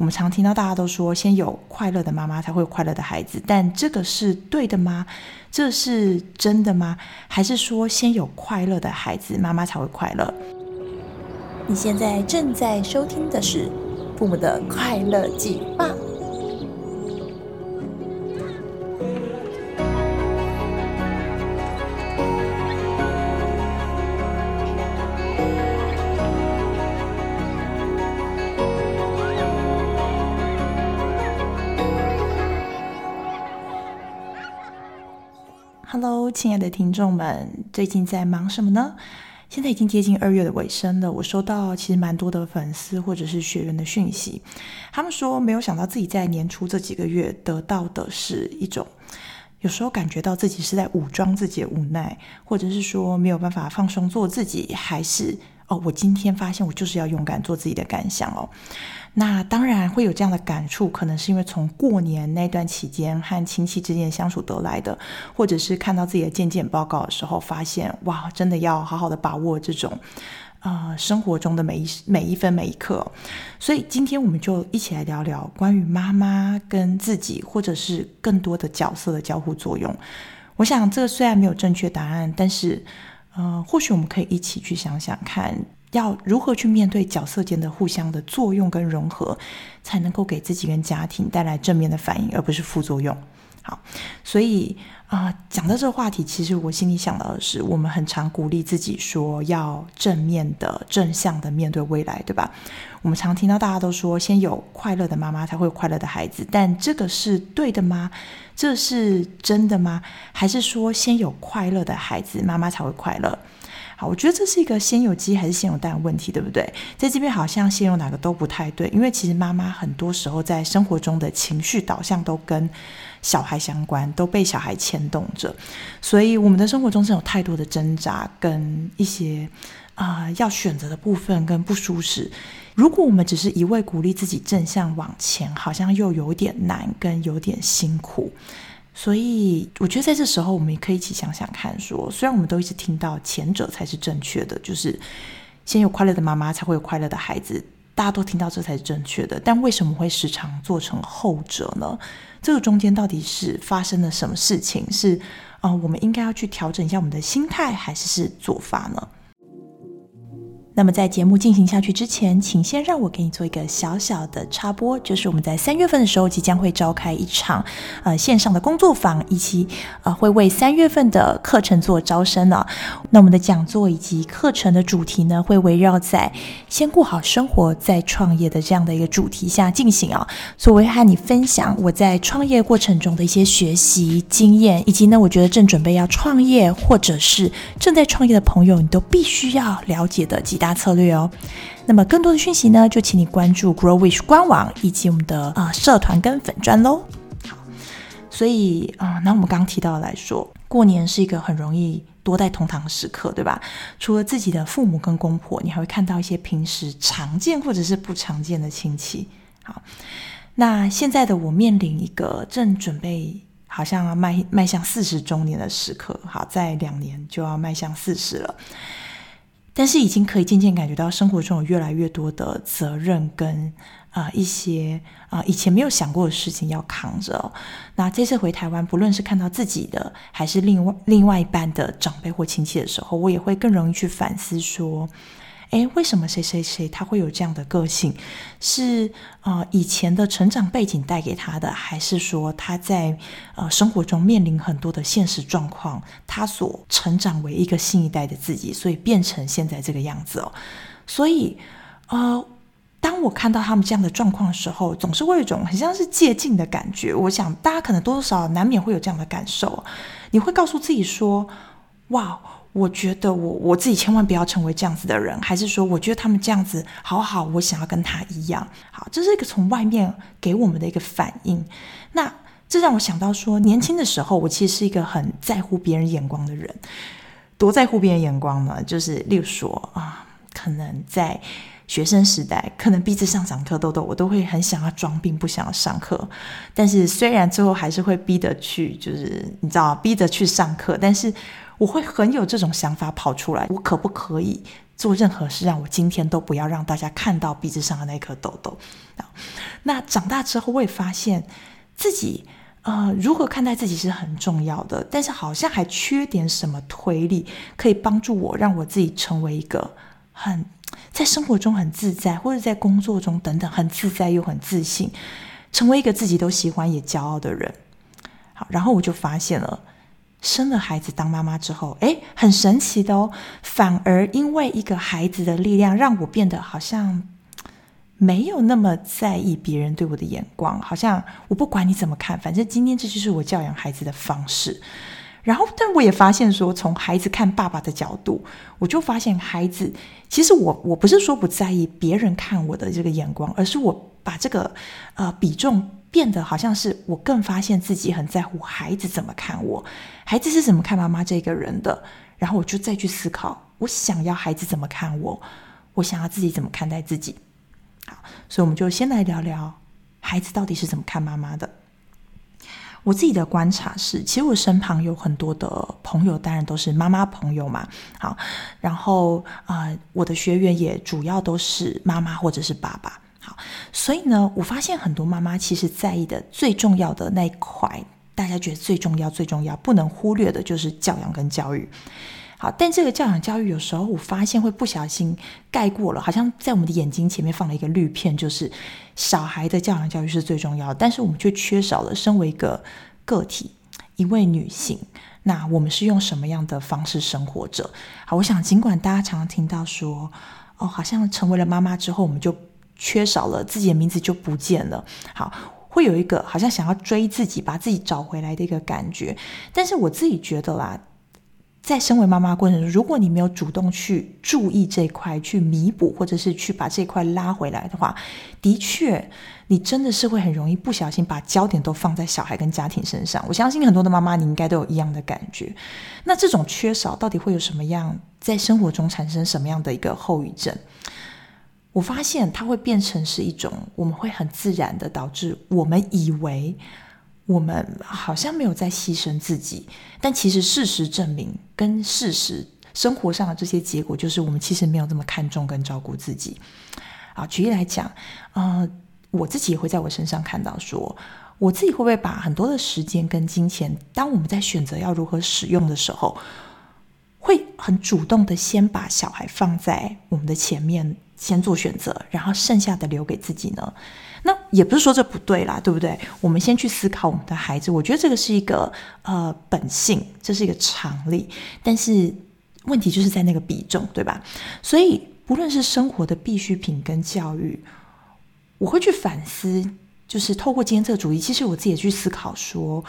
我们常听到大家都说，先有快乐的妈妈才会快乐的孩子，但这个是对的吗？这是真的吗？还是说先有快乐的孩子，妈妈才会快乐？你现在正在收听的是《父母的快乐计划》。亲爱的听众们，最近在忙什么呢？现在已经接近二月的尾声了，我收到其实蛮多的粉丝或者是学员的讯息，他们说没有想到自己在年初这几个月得到的是一种，有时候感觉到自己是在武装自己的无奈，或者是说没有办法放松做自己，还是哦，我今天发现我就是要勇敢做自己的感想哦。那当然会有这样的感触，可能是因为从过年那段期间和亲戚之间相处得来的，或者是看到自己的健检报告的时候，发现哇，真的要好好的把握这种，呃，生活中的每一每一分每一刻。所以今天我们就一起来聊聊关于妈妈跟自己，或者是更多的角色的交互作用。我想这虽然没有正确答案，但是，嗯，或许我们可以一起去想想看。要如何去面对角色间的互相的作用跟融合，才能够给自己跟家庭带来正面的反应，而不是副作用。好，所以啊、讲到这个话题，其实我心里想到的是，我们很常鼓励自己说要正面的、正向的面对未来，对吧？我们常听到大家都说，先有快乐的妈妈才会有快乐的孩子，但这个是对的吗？这是真的吗？还是说先有快乐的孩子，妈妈才会快乐？好，我觉得这是一个先有鸡还是先有蛋的问题，对不对？在这边好像先有哪个都不太对，因为其实妈妈很多时候在生活中的情绪导向都跟小孩相关，都被小孩牵动着，所以我们的生活中是有太多的挣扎跟一些啊、要选择的部分跟不舒适。如果我们只是一味鼓励自己正向往前，好像又有点难跟有点辛苦。所以，我觉得在这时候，我们也可以一起想想看说，虽然我们都一直听到前者才是正确的，就是先有快乐的妈妈才会有快乐的孩子，大家都听到这才是正确的，但为什么会时常做成后者呢？这个中间到底是发生了什么事情？是啊、我们应该要去调整一下我们的心态，还是是做法呢？那么在节目进行下去之前，请先让我给你做一个小小的插播，就是我们在三月份的时候即将会召开一场呃线上的工作坊，以及呃会为三月份的课程做招生了。那我们的讲座以及课程的主题呢，会围绕在先顾好生活再创业的这样的一个主题下进行啊。所以我会和你分享我在创业过程中的一些学习经验，以及呢，我觉得正准备要创业或者是正在创业的朋友，你都必须要了解的几大。策略哦，那么更多的讯息呢，就请你关注 Grow Wish 官网以及我们的、呃、社团跟粉专喽。好，所以啊，那、我们刚提到来说，过年是一个很容易多带同堂时刻，对吧？除了自己的父母跟公婆，你还会看到一些平时常见或者是不常见的亲戚。好，那现在的我面临一个正准备，好像迈迈向四十周年的时刻。好，在两年就要迈向四十了。但是已经可以渐渐感觉到生活中有越来越多的责任跟啊、一些啊、以前没有想过的事情要扛着、那这次回台湾，不论是看到自己的还是另外另外一半的长辈或亲戚的时候，我也会更容易去反思说。诶，为什么谁谁谁他会有这样的个性？是呃以前的成长背景带给他的，还是说他在呃生活中面临很多的现实状况，他所成长为一个新一代的自己，所以变成现在这个样子哦。所以呃，当我看到他们这样的状况的时候，总是会有一种很像是借镜的感觉。我想大家可能多多少少难免会有这样的感受，你会告诉自己说：“哇。”我觉得我我自己千万不要成为这样子的人，还是说我觉得他们这样子好好，我想要跟他一样。好，这是一个从外面给我们的一个反应。那这让我想到说，年轻的时候我其实是一个很在乎别人眼光的人。多在乎别人眼光呢？就是例如说啊，可能在学生时代，可能彼此上上课都都我都会很想要装病，不想要上课。但是虽然最后还是会逼得去，就是你知道逼得去上课，但是。我会很有这种想法跑出来，我可不可以做任何事，让我今天都不要让大家看到鼻子上的那颗痘痘。那长大之后，我也发现自己呃，如何看待自己是很重要的，但是好像还缺点什么推力，可以帮助我让我自己成为一个很在生活中很自在，或者在工作中等等很自在又很自信，成为一个自己都喜欢也骄傲的人。好，然后我就发现了。生了孩子当妈妈之后，诶，很神奇的哦，反而因为一个孩子的力量，让我变得好像没有那么在意别人对我的眼光，好像我不管你怎么看，反正今天这就是我教养孩子的方式。然后，但我也发现说，从孩子看爸爸的角度，我就发现孩子其实我我不是说不在意别人看我的这个眼光，而是我把这个呃比重。变得好像是我更发现自己很在乎孩子怎么看我，孩子是怎么看妈妈这个人的，然后我就再去思考，我想要孩子怎么看我，我想要自己怎么看待自己。好，所以我们就先来聊聊孩子到底是怎么看妈妈的。我自己的观察是，其实我身旁有很多的朋友，当然都是妈妈朋友嘛。好，然后啊、我的学员也主要都是妈妈或者是爸爸。好，所以呢，我发现很多妈妈其实在意的最重要的那一块，大家觉得最重要、最重要、不能忽略的，就是教养跟教育。好，但这个教养教育有时候我发现会不小心盖过了，好像在我们的眼睛前面放了一个滤片，就是小孩的教养教育是最重要的，但是我们却缺少了身为一个个体、一位女性，那我们是用什么样的方式生活着？好，我想尽管大家常常听到说，哦，好像成为了妈妈之后，我们就缺少了自己的名字就不见了，好，会有一个好像想要追自己，把自己找回来的一个感觉。但是我自己觉得啦，在身为妈妈过程中，如果你没有主动去注意这块，去弥补，或者是去把这块拉回来的话，的确，你真的是会很容易不小心把焦点都放在小孩跟家庭身上。我相信很多的妈妈，你应该都有一样的感觉。那这种缺少到底会有什么样，在生活中产生什么样的一个后遗症？我发现它会变成是一种，我们会很自然的导致我们以为我们好像没有在牺牲自己，但其实事实证明，跟事实生活上的这些结果，就是我们其实没有这么看重跟照顾自己。啊，举例来讲，呃，我自己也会在我身上看到说，我自己会不会把很多的时间跟金钱，当我们在选择要如何使用的时候，会很主动的先把小孩放在我们的前面。先做选择，然后剩下的留给自己呢？那也不是说这不对啦，对不对？我们先去思考我们的孩子，我觉得这个是一个呃本性，这是一个常理。但是问题就是在那个比重，对吧？所以不论是生活的必需品跟教育，我会去反思，就是透过监测主义，其实我自己也去思考说，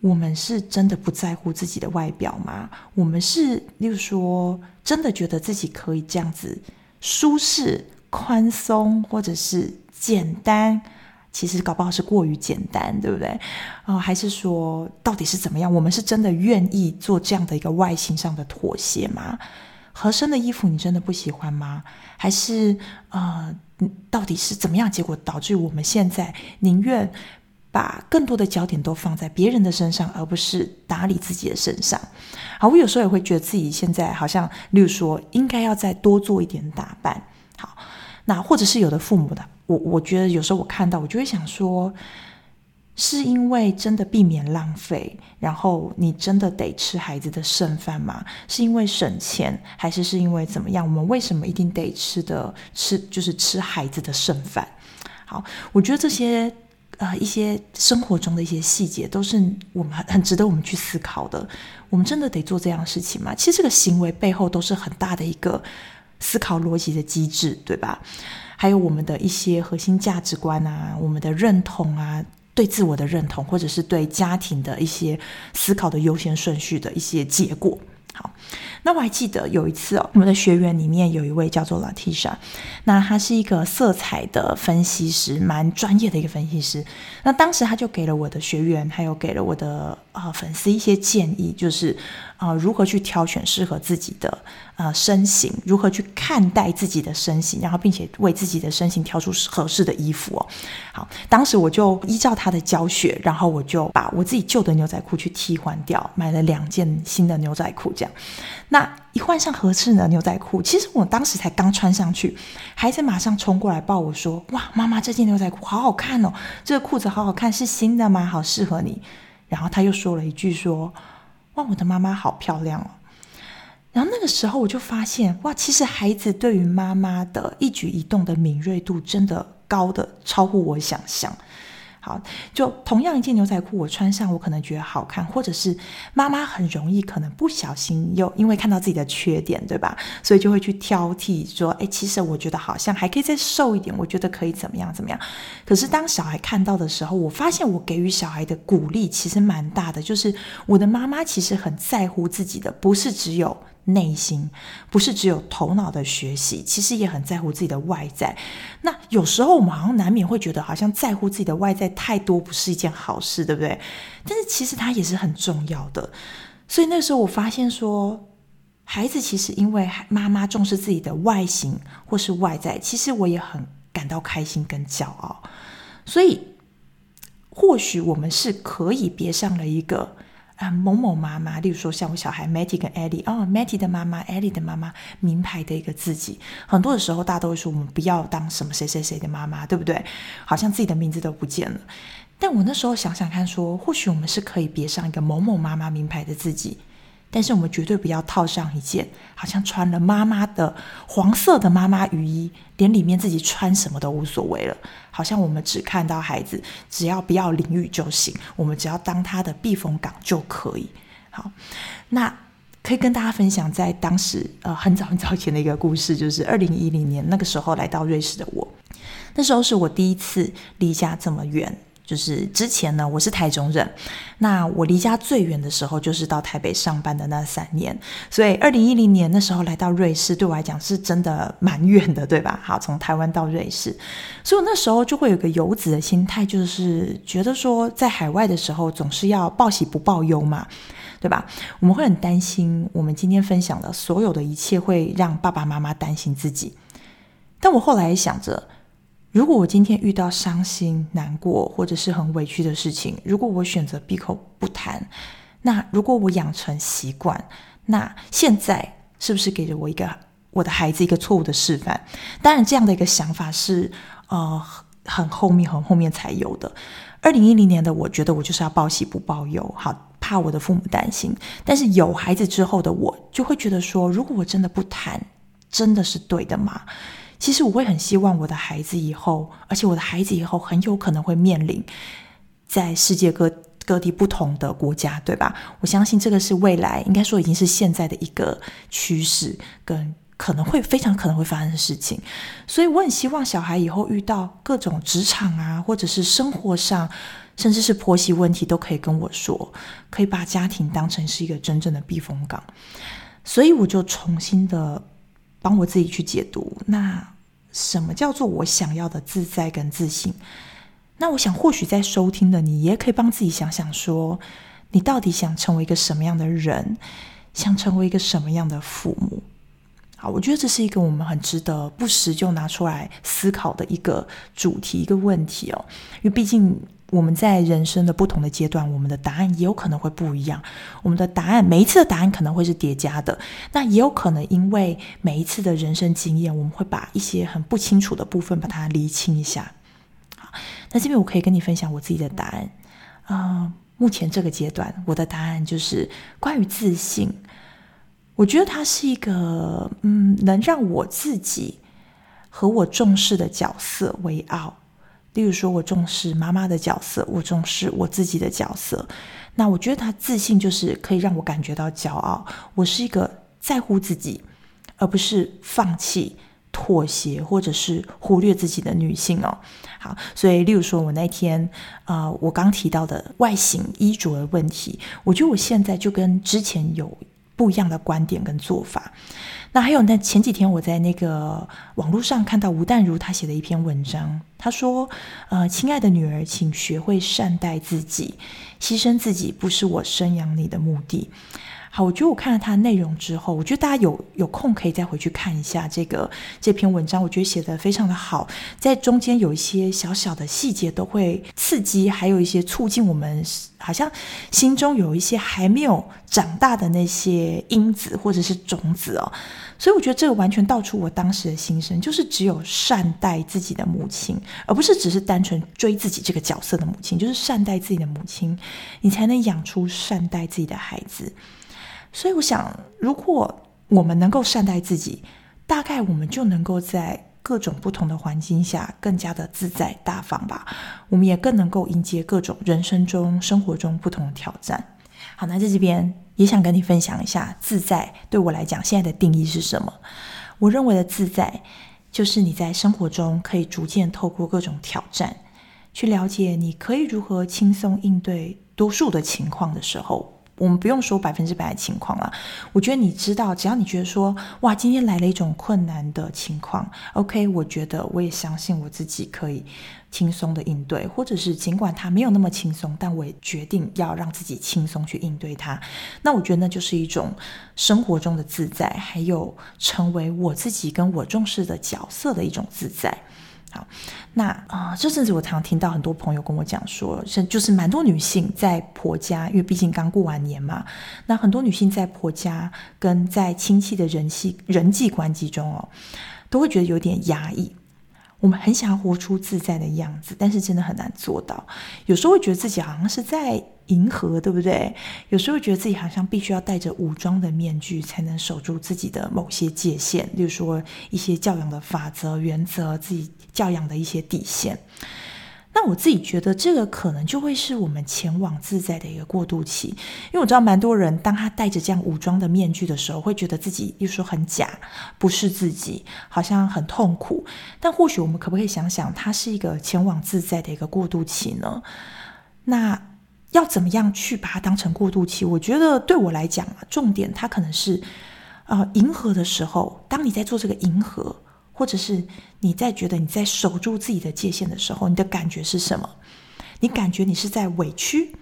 我们是真的不在乎自己的外表吗？我们是，例如说，真的觉得自己可以这样子。舒适、宽松，或者是简单，其实搞不好是过于简单，对不对？啊、呃，还是说到底是怎么样？我们是真的愿意做这样的一个外形上的妥协吗？合身的衣服你真的不喜欢吗？还是呃，到底是怎么样？结果导致我们现在宁愿把更多的焦点都放在别人的身上，而不是打理自己的身上。好，我有时候也会觉得自己现在好像，例如说，应该要再多做一点打扮。好，那或者是有的父母的，我我觉得有时候我看到，我就会想说，是因为真的避免浪费，然后你真的得吃孩子的剩饭吗？是因为省钱，还是是因为怎么样？我们为什么一定得吃的吃，就是吃孩子的剩饭？好，我觉得这些。呃，一些生活中的一些细节，都是我们很值得我们去思考的。我们真的得做这样的事情吗？其实这个行为背后都是很大的一个思考逻辑的机制，对吧？还有我们的一些核心价值观啊，我们的认同啊，对自我的认同，或者是对家庭的一些思考的优先顺序的一些结果。那我还记得有一次哦，我们的学员里面有一位叫做 Latisha，那他是一个色彩的分析师，蛮专业的一个分析师。那当时他就给了我的学员，还有给了我的呃粉丝一些建议，就是啊、如何去挑选适合自己的呃身形，如何去看待自己的身形，然后并且为自己的身形挑出合适的衣服哦。好，当时我就依照他的教学，然后我就把我自己旧的牛仔裤去替换掉，买了两件新的牛仔裤。这样，那一换上合适的牛仔裤，其实我当时才刚穿上去，孩子马上冲过来抱我说：“哇，妈妈，这件牛仔裤好好看哦，这个裤子好好看，是新的吗？好适合你。”然后他又说了一句说。哇，我的妈妈好漂亮哦！然后那个时候我就发现，哇，其实孩子对于妈妈的一举一动的敏锐度真的高的超乎我想象。好，就同样一件牛仔裤，我穿上我可能觉得好看，或者是妈妈很容易可能不小心又因为看到自己的缺点，对吧？所以就会去挑剔说，哎，其实我觉得好像还可以再瘦一点，我觉得可以怎么样怎么样。可是当小孩看到的时候，我发现我给予小孩的鼓励其实蛮大的，就是我的妈妈其实很在乎自己的，不是只有。内心不是只有头脑的学习，其实也很在乎自己的外在。那有时候我们好像难免会觉得，好像在乎自己的外在太多不是一件好事，对不对？但是其实它也是很重要的。所以那时候我发现说，孩子其实因为妈妈重视自己的外形或是外在，其实我也很感到开心跟骄傲。所以或许我们是可以别上了一个。啊，某某妈妈，例如说像我小孩 Matty 跟 Ellie，哦，Matty 的妈妈，Ellie 的妈妈，名牌的一个自己。很多的时候，大家都会说我们不要当什么谁谁谁的妈妈，对不对？好像自己的名字都不见了。但我那时候想想看说，说或许我们是可以别上一个某某妈妈名牌的自己。但是我们绝对不要套上一件好像穿了妈妈的黄色的妈妈雨衣，连里面自己穿什么都无所谓了。好像我们只看到孩子，只要不要淋雨就行，我们只要当他的避风港就可以。好，那可以跟大家分享，在当时呃很早很早以前的一个故事，就是二零一零年那个时候来到瑞士的我，那时候是我第一次离家这么远。就是之前呢，我是台中人，那我离家最远的时候就是到台北上班的那三年，所以二零一零年那时候来到瑞士，对我来讲是真的蛮远的，对吧？好，从台湾到瑞士，所以我那时候就会有个游子的心态，就是觉得说在海外的时候总是要报喜不报忧嘛，对吧？我们会很担心，我们今天分享的所有的一切会让爸爸妈妈担心自己，但我后来想着。如果我今天遇到伤心、难过或者是很委屈的事情，如果我选择闭口不谈，那如果我养成习惯，那现在是不是给了我一个我的孩子一个错误的示范？当然，这样的一个想法是呃很后面、很后面才有的。二零一零年的我觉得我就是要报喜不报忧，好怕我的父母担心。但是有孩子之后的我就会觉得说，如果我真的不谈，真的是对的吗？其实我会很希望我的孩子以后，而且我的孩子以后很有可能会面临在世界各各地不同的国家，对吧？我相信这个是未来，应该说已经是现在的一个趋势，跟可能会非常可能会发生的事情。所以我很希望小孩以后遇到各种职场啊，或者是生活上，甚至是婆媳问题，都可以跟我说，可以把家庭当成是一个真正的避风港。所以我就重新的。帮我自己去解读，那什么叫做我想要的自在跟自信？那我想，或许在收听的你也可以帮自己想想说，你到底想成为一个什么样的人，想成为一个什么样的父母？好，我觉得这是一个我们很值得不时就拿出来思考的一个主题，一个问题哦，因为毕竟。我们在人生的不同的阶段，我们的答案也有可能会不一样。我们的答案，每一次的答案可能会是叠加的，那也有可能因为每一次的人生经验，我们会把一些很不清楚的部分把它厘清一下。好，那这边我可以跟你分享我自己的答案。啊、目前这个阶段，我的答案就是关于自信。我觉得它是一个，嗯，能让我自己和我重视的角色为傲。例如说，我重视妈妈的角色，我重视我自己的角色。那我觉得他自信就是可以让我感觉到骄傲。我是一个在乎自己，而不是放弃、妥协或者是忽略自己的女性哦。好，所以例如说，我那天啊、我刚提到的外形衣着的问题，我觉得我现在就跟之前有不一样的观点跟做法。那还有，那前几天我在那个网络上看到吴淡如她写的一篇文章，她说：“呃，亲爱的女儿，请学会善待自己，牺牲自己不是我生养你的目的。”好，我觉得我看了它的内容之后，我觉得大家有有空可以再回去看一下这个这篇文章，我觉得写得非常的好，在中间有一些小小的细节都会刺激，还有一些促进我们，好像心中有一些还没有长大的那些因子或者是种子哦，所以我觉得这个完全道出我当时的心声，就是只有善待自己的母亲，而不是只是单纯追自己这个角色的母亲，就是善待自己的母亲，你才能养出善待自己的孩子。所以我想，如果我们能够善待自己，大概我们就能够在各种不同的环境下更加的自在大方吧。我们也更能够迎接各种人生中、生活中不同的挑战。好，那在这边也想跟你分享一下，自在对我来讲现在的定义是什么？我认为的自在，就是你在生活中可以逐渐透过各种挑战，去了解你可以如何轻松应对多数的情况的时候。我们不用说百分之百的情况了，我觉得你知道，只要你觉得说，哇，今天来了一种困难的情况，OK，我觉得我也相信我自己可以轻松的应对，或者是尽管它没有那么轻松，但我也决定要让自己轻松去应对它。那我觉得那就是一种生活中的自在，还有成为我自己跟我重视的角色的一种自在。好，那啊、呃，这阵子我常听到很多朋友跟我讲说，是就是蛮多女性在婆家，因为毕竟刚过完年嘛，那很多女性在婆家跟在亲戚的人际人际关系中哦，都会觉得有点压抑。我们很想要活出自在的样子，但是真的很难做到。有时候会觉得自己好像是在迎合，对不对？有时候觉得自己好像必须要戴着武装的面具，才能守住自己的某些界限，例如说一些教养的法则、原则，自己教养的一些底线。那我自己觉得，这个可能就会是我们前往自在的一个过渡期，因为我知道蛮多人，当他戴着这样武装的面具的时候，会觉得自己又说很假，不是自己，好像很痛苦。但或许我们可不可以想想，它是一个前往自在的一个过渡期呢？那要怎么样去把它当成过渡期？我觉得对我来讲啊，重点它可能是，呃，迎合的时候，当你在做这个迎合。或者是你在觉得你在守住自己的界限的时候，你的感觉是什么？你感觉你是在委屈，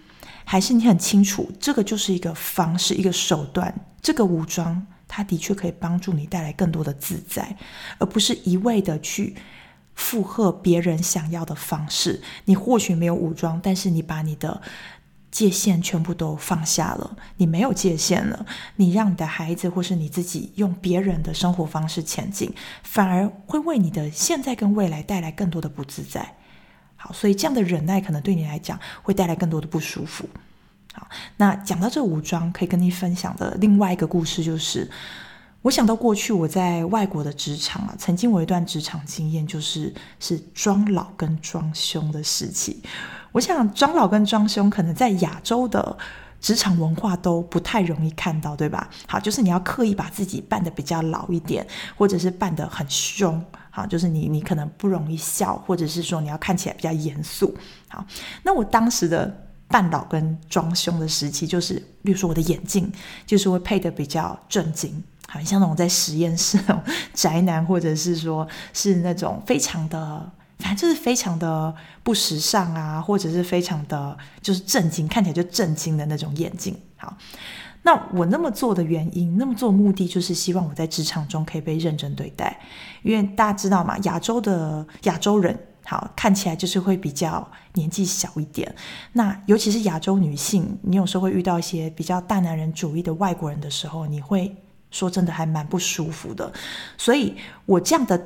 还是你很清楚这个就是一个方式、一个手段？这个武装，它的确可以帮助你带来更多的自在，而不是一味的去附和别人想要的方式。你或许没有武装，但是你把你的。界限全部都放下了，你没有界限了，你让你的孩子或是你自己用别人的生活方式前进，反而会为你的现在跟未来带来更多的不自在。好，所以这样的忍耐可能对你来讲会带来更多的不舒服。好，那讲到这个武装，可以跟你分享的另外一个故事就是，我想到过去我在外国的职场啊，曾经有一段职场经验，就是是装老跟装凶的时期。我想装老跟装凶，可能在亚洲的职场文化都不太容易看到，对吧？好，就是你要刻意把自己扮得比较老一点，或者是扮得很凶，好，就是你你可能不容易笑，或者是说你要看起来比较严肃。好，那我当时的扮老跟装凶的时期，就是比如说我的眼镜，就是会配得比较正经，好像那种在实验室那种宅男，或者是说是那种非常的。反正就是非常的不时尚啊，或者是非常的就是震惊，看起来就震惊的那种眼镜。好，那我那么做的原因，那么做目的就是希望我在职场中可以被认真对待。因为大家知道嘛，亚洲的亚洲人，好，看起来就是会比较年纪小一点。那尤其是亚洲女性，你有时候会遇到一些比较大男人主义的外国人的时候，你会说真的还蛮不舒服的。所以我这样的。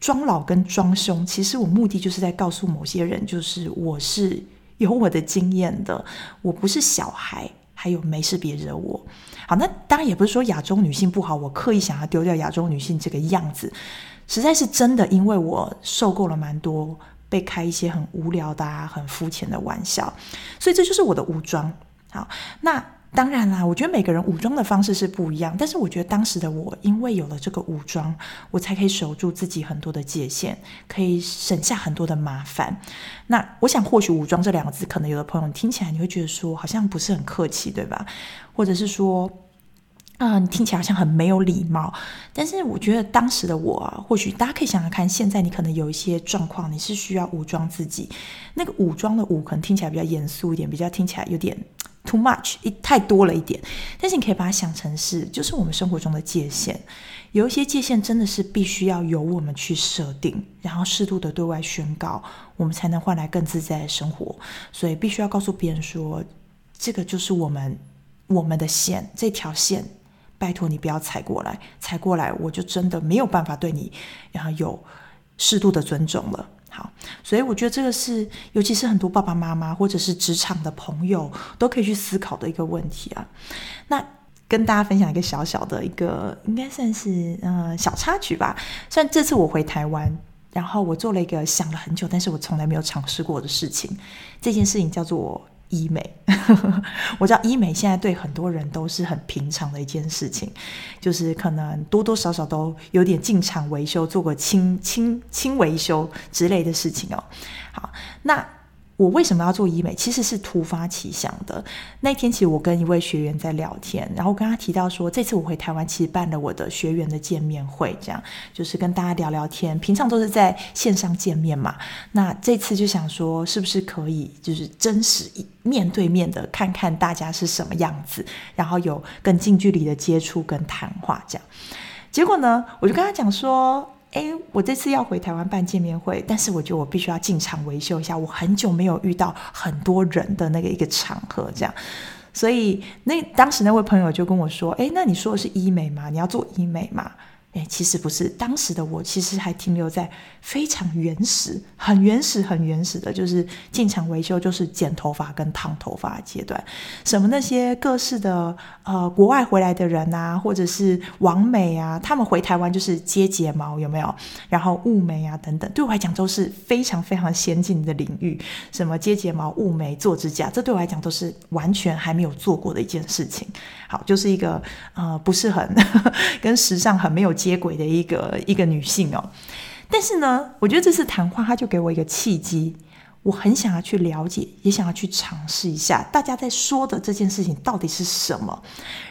装老跟装凶，其实我目的就是在告诉某些人，就是我是有我的经验的，我不是小孩，还有没事别惹我。好，那当然也不是说亚洲女性不好，我刻意想要丢掉亚洲女性这个样子，实在是真的，因为我受够了蛮多被开一些很无聊的啊、很肤浅的玩笑，所以这就是我的武装。好，那。当然啦，我觉得每个人武装的方式是不一样，但是我觉得当时的我，因为有了这个武装，我才可以守住自己很多的界限，可以省下很多的麻烦。那我想，或许“武装”这两个字，可能有的朋友听起来你会觉得说，好像不是很客气，对吧？或者是说，啊、你听起来好像很没有礼貌。但是我觉得当时的我啊，或许大家可以想想看，现在你可能有一些状况，你是需要武装自己。那个武装的武，可能听起来比较严肃一点，比较听起来有点。Too much，一太多了一点。但是你可以把它想成是，就是我们生活中的界限，有一些界限真的是必须要由我们去设定，然后适度的对外宣告，我们才能换来更自在的生活。所以必须要告诉别人说，这个就是我们我们的线，这条线，拜托你不要踩过来，踩过来我就真的没有办法对你，然后有适度的尊重了。所以我觉得这个是，尤其是很多爸爸妈妈或者是职场的朋友都可以去思考的一个问题啊。那跟大家分享一个小小的一个，应该算是呃小插曲吧。虽然这次我回台湾，然后我做了一个想了很久，但是我从来没有尝试过的事情。这件事情叫做。医美，我知道医美现在对很多人都是很平常的一件事情，就是可能多多少少都有点进场维修，做过轻轻轻维修之类的事情哦。好，那。我为什么要做医美？其实是突发奇想的。那天其实我跟一位学员在聊天，然后跟他提到说，这次我回台湾，其实办了我的学员的见面会，这样就是跟大家聊聊天。平常都是在线上见面嘛，那这次就想说，是不是可以就是真实面对面的看看大家是什么样子，然后有更近距离的接触跟谈话这样。结果呢，我就跟他讲说。哎，我这次要回台湾办见面会，但是我觉得我必须要进场维修一下。我很久没有遇到很多人的那个一个场合，这样，所以那当时那位朋友就跟我说：“哎，那你说的是医美吗？你要做医美吗？”哎，其实不是，当时的我其实还停留在非常原始、很原始、很原始的，就是进场维修，就是剪头发跟烫头发阶段。什么那些各式的呃国外回来的人啊，或者是王美啊，他们回台湾就是接睫毛，有没有？然后雾眉啊等等，对我来讲都是非常非常先进的领域。什么接睫毛、雾眉、做指甲，这对我来讲都是完全还没有做过的一件事情。好，就是一个呃不是很 跟时尚很没有接接轨的一个一个女性哦，但是呢，我觉得这次谈话，它就给我一个契机，我很想要去了解，也想要去尝试一下大家在说的这件事情到底是什么。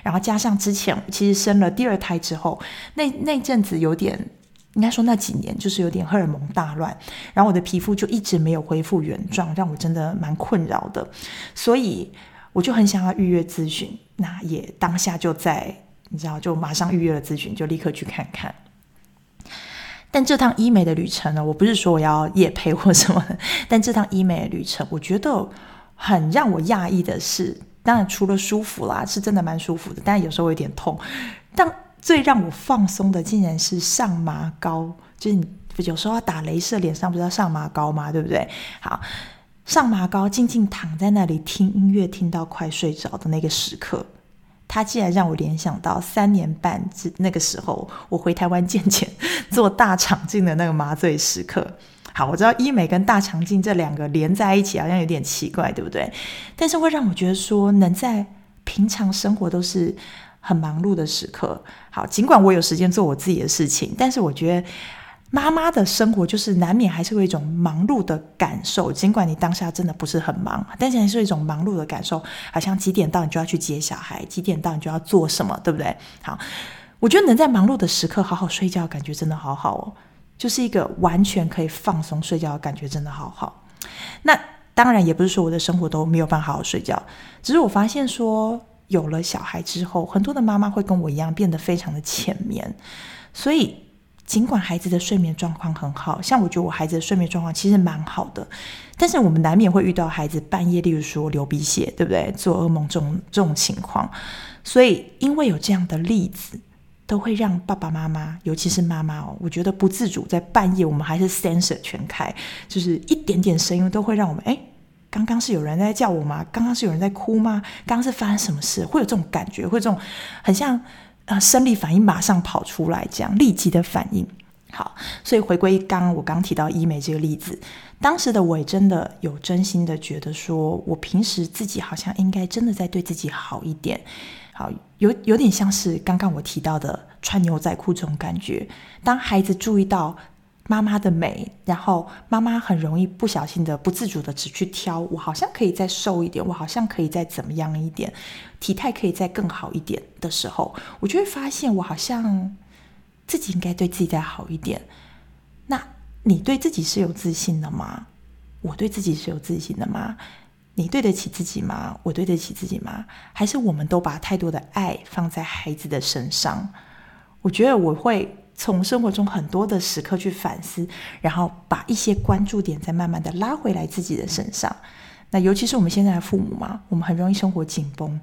然后加上之前其实生了第二胎之后，那那阵子有点，应该说那几年就是有点荷尔蒙大乱，然后我的皮肤就一直没有恢复原状，让我真的蛮困扰的，所以我就很想要预约咨询，那也当下就在。你知道，就马上预约了咨询，就立刻去看看。但这趟医美的旅程呢，我不是说我要夜陪或什么，但这趟医美的旅程，我觉得很让我讶异的是，当然除了舒服啦，是真的蛮舒服的，但有时候有点痛。但最让我放松的，竟然是上麻膏，就是你有时候要打雷射，脸上不是要上麻膏吗？对不对？好，上麻膏，静静躺在那里听音乐，听到快睡着的那个时刻。他竟然让我联想到三年半之那个时候，我回台湾见钱做大肠镜的那个麻醉时刻。好，我知道医美跟大肠镜这两个连在一起好像有点奇怪，对不对？但是会让我觉得说，能在平常生活都是很忙碌的时刻。好，尽管我有时间做我自己的事情，但是我觉得。妈妈的生活就是难免还是会有一种忙碌的感受，尽管你当下真的不是很忙，但是还是一种忙碌的感受，好像几点到你就要去接小孩，几点到你就要做什么，对不对？好，我觉得能在忙碌的时刻好好睡觉，感觉真的好好哦，就是一个完全可以放松睡觉的感觉，真的好好。那当然也不是说我的生活都没有办法好好睡觉，只是我发现说有了小孩之后，很多的妈妈会跟我一样变得非常的浅眠，所以。尽管孩子的睡眠状况很好，像我觉得我孩子的睡眠状况其实蛮好的，但是我们难免会遇到孩子半夜，例如说流鼻血，对不对？做噩梦这种这种情况，所以因为有这样的例子，都会让爸爸妈妈，尤其是妈妈哦，我觉得不自主在半夜，我们还是 sensor 全开，就是一点点声音都会让我们，哎，刚刚是有人在叫我吗？刚刚是有人在哭吗？刚刚是发生什么事？会有这种感觉，会这种很像。呃，生理反应马上跑出来，这样立即的反应。好，所以回归刚刚我刚提到医美这个例子，当时的我也真的有真心的觉得说，我平时自己好像应该真的在对自己好一点。好，有有点像是刚刚我提到的穿牛仔裤这种感觉。当孩子注意到。妈妈的美，然后妈妈很容易不小心的、不自主的只去挑，我好像可以再瘦一点，我好像可以再怎么样一点，体态可以再更好一点的时候，我就会发现我好像自己应该对自己再好一点。那你对自己是有自信的吗？我对自己是有自信的吗？你对得起自己吗？我对得起自己吗？还是我们都把太多的爱放在孩子的身上？我觉得我会从生活中很多的时刻去反思，然后把一些关注点再慢慢的拉回来自己的身上。那尤其是我们现在的父母嘛，我们很容易生活紧绷。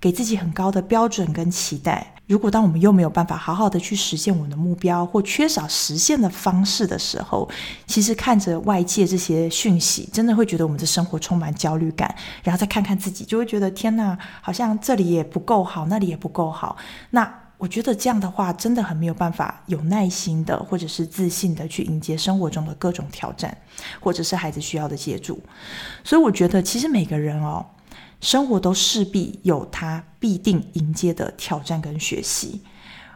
给自己很高的标准跟期待，如果当我们又没有办法好好的去实现我们的目标，或缺少实现的方式的时候，其实看着外界这些讯息，真的会觉得我们的生活充满焦虑感。然后再看看自己，就会觉得天哪，好像这里也不够好，那里也不够好。那我觉得这样的话，真的很没有办法有耐心的，或者是自信的去迎接生活中的各种挑战，或者是孩子需要的协助。所以我觉得，其实每个人哦。生活都势必有他必定迎接的挑战跟学习。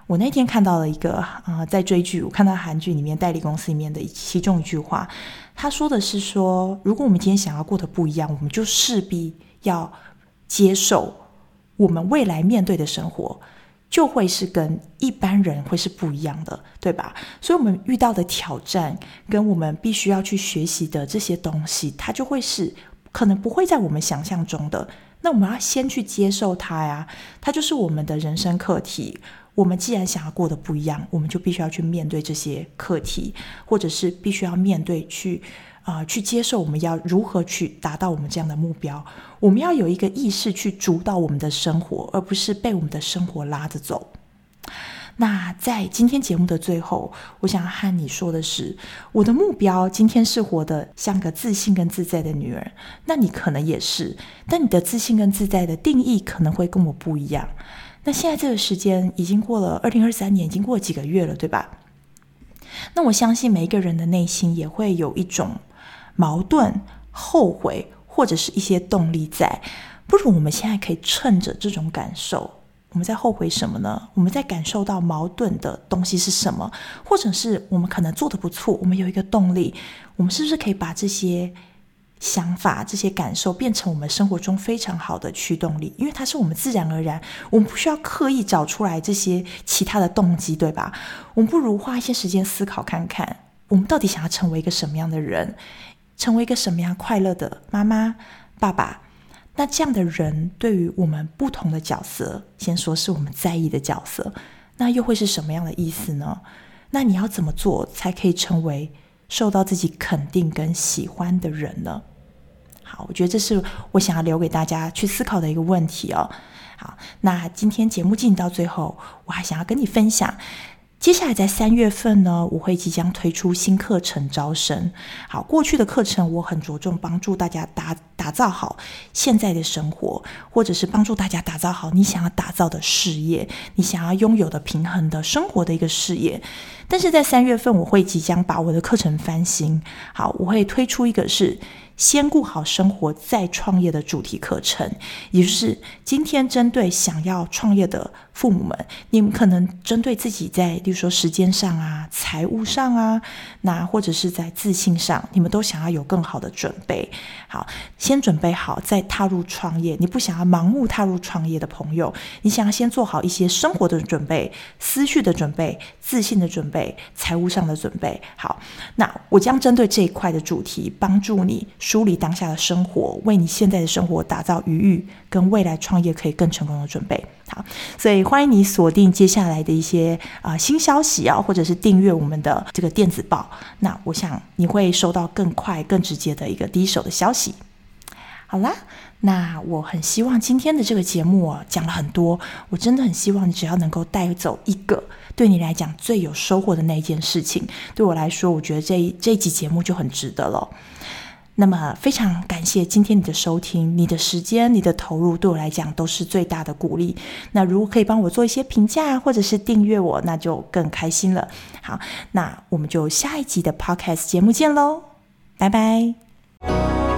我那天看到了一个啊、呃，在追剧，我看到韩剧里面代理公司里面的其中一句话，他说的是说，如果我们今天想要过得不一样，我们就势必要接受我们未来面对的生活就会是跟一般人会是不一样的，对吧？所以，我们遇到的挑战跟我们必须要去学习的这些东西，它就会是。可能不会在我们想象中的，那我们要先去接受它呀，它就是我们的人生课题。我们既然想要过得不一样，我们就必须要去面对这些课题，或者是必须要面对去、呃，去接受我们要如何去达到我们这样的目标。我们要有一个意识去主导我们的生活，而不是被我们的生活拉着走。那在今天节目的最后，我想和你说的是，我的目标今天是活得像个自信跟自在的女人。那你可能也是，但你的自信跟自在的定义可能会跟我不一样。那现在这个时间已经过了二零二三年，已经过了几个月了，对吧？那我相信每一个人的内心也会有一种矛盾、后悔或者是一些动力在。不如我们现在可以趁着这种感受。我们在后悔什么呢？我们在感受到矛盾的东西是什么？或者是我们可能做得不错，我们有一个动力，我们是不是可以把这些想法、这些感受变成我们生活中非常好的驱动力？因为它是我们自然而然，我们不需要刻意找出来这些其他的动机，对吧？我们不如花一些时间思考看看，我们到底想要成为一个什么样的人，成为一个什么样快乐的妈妈、爸爸。那这样的人，对于我们不同的角色，先说是我们在意的角色，那又会是什么样的意思呢？那你要怎么做才可以成为受到自己肯定跟喜欢的人呢？好，我觉得这是我想要留给大家去思考的一个问题哦。好，那今天节目进行到最后，我还想要跟你分享。接下来在三月份呢，我会即将推出新课程招生。好，过去的课程我很着重帮助大家打打造好现在的生活，或者是帮助大家打造好你想要打造的事业，你想要拥有的平衡的生活的一个事业。但是在三月份，我会即将把我的课程翻新。好，我会推出一个是。先顾好生活再创业的主题课程，也就是今天针对想要创业的父母们，你们可能针对自己在，例如说时间上啊、财务上啊，那或者是在自信上，你们都想要有更好的准备。好，先准备好再踏入创业。你不想要盲目踏入创业的朋友，你想要先做好一些生活的准备、思绪的准备、自信的准备、财务上的准备。好，那我将针对这一块的主题，帮助你。梳理当下的生活，为你现在的生活打造余裕，跟未来创业可以更成功的准备。好，所以欢迎你锁定接下来的一些啊、新消息啊，或者是订阅我们的这个电子报。那我想你会收到更快、更直接的一个第一手的消息。好啦，那我很希望今天的这个节目啊，讲了很多，我真的很希望你只要能够带走一个对你来讲最有收获的那一件事情，对我来说，我觉得这一这一集节目就很值得了。那么非常感谢今天你的收听，你的时间、你的投入对我来讲都是最大的鼓励。那如果可以帮我做一些评价，或者是订阅我，那就更开心了。好，那我们就下一集的 Podcast 节目见喽，拜拜。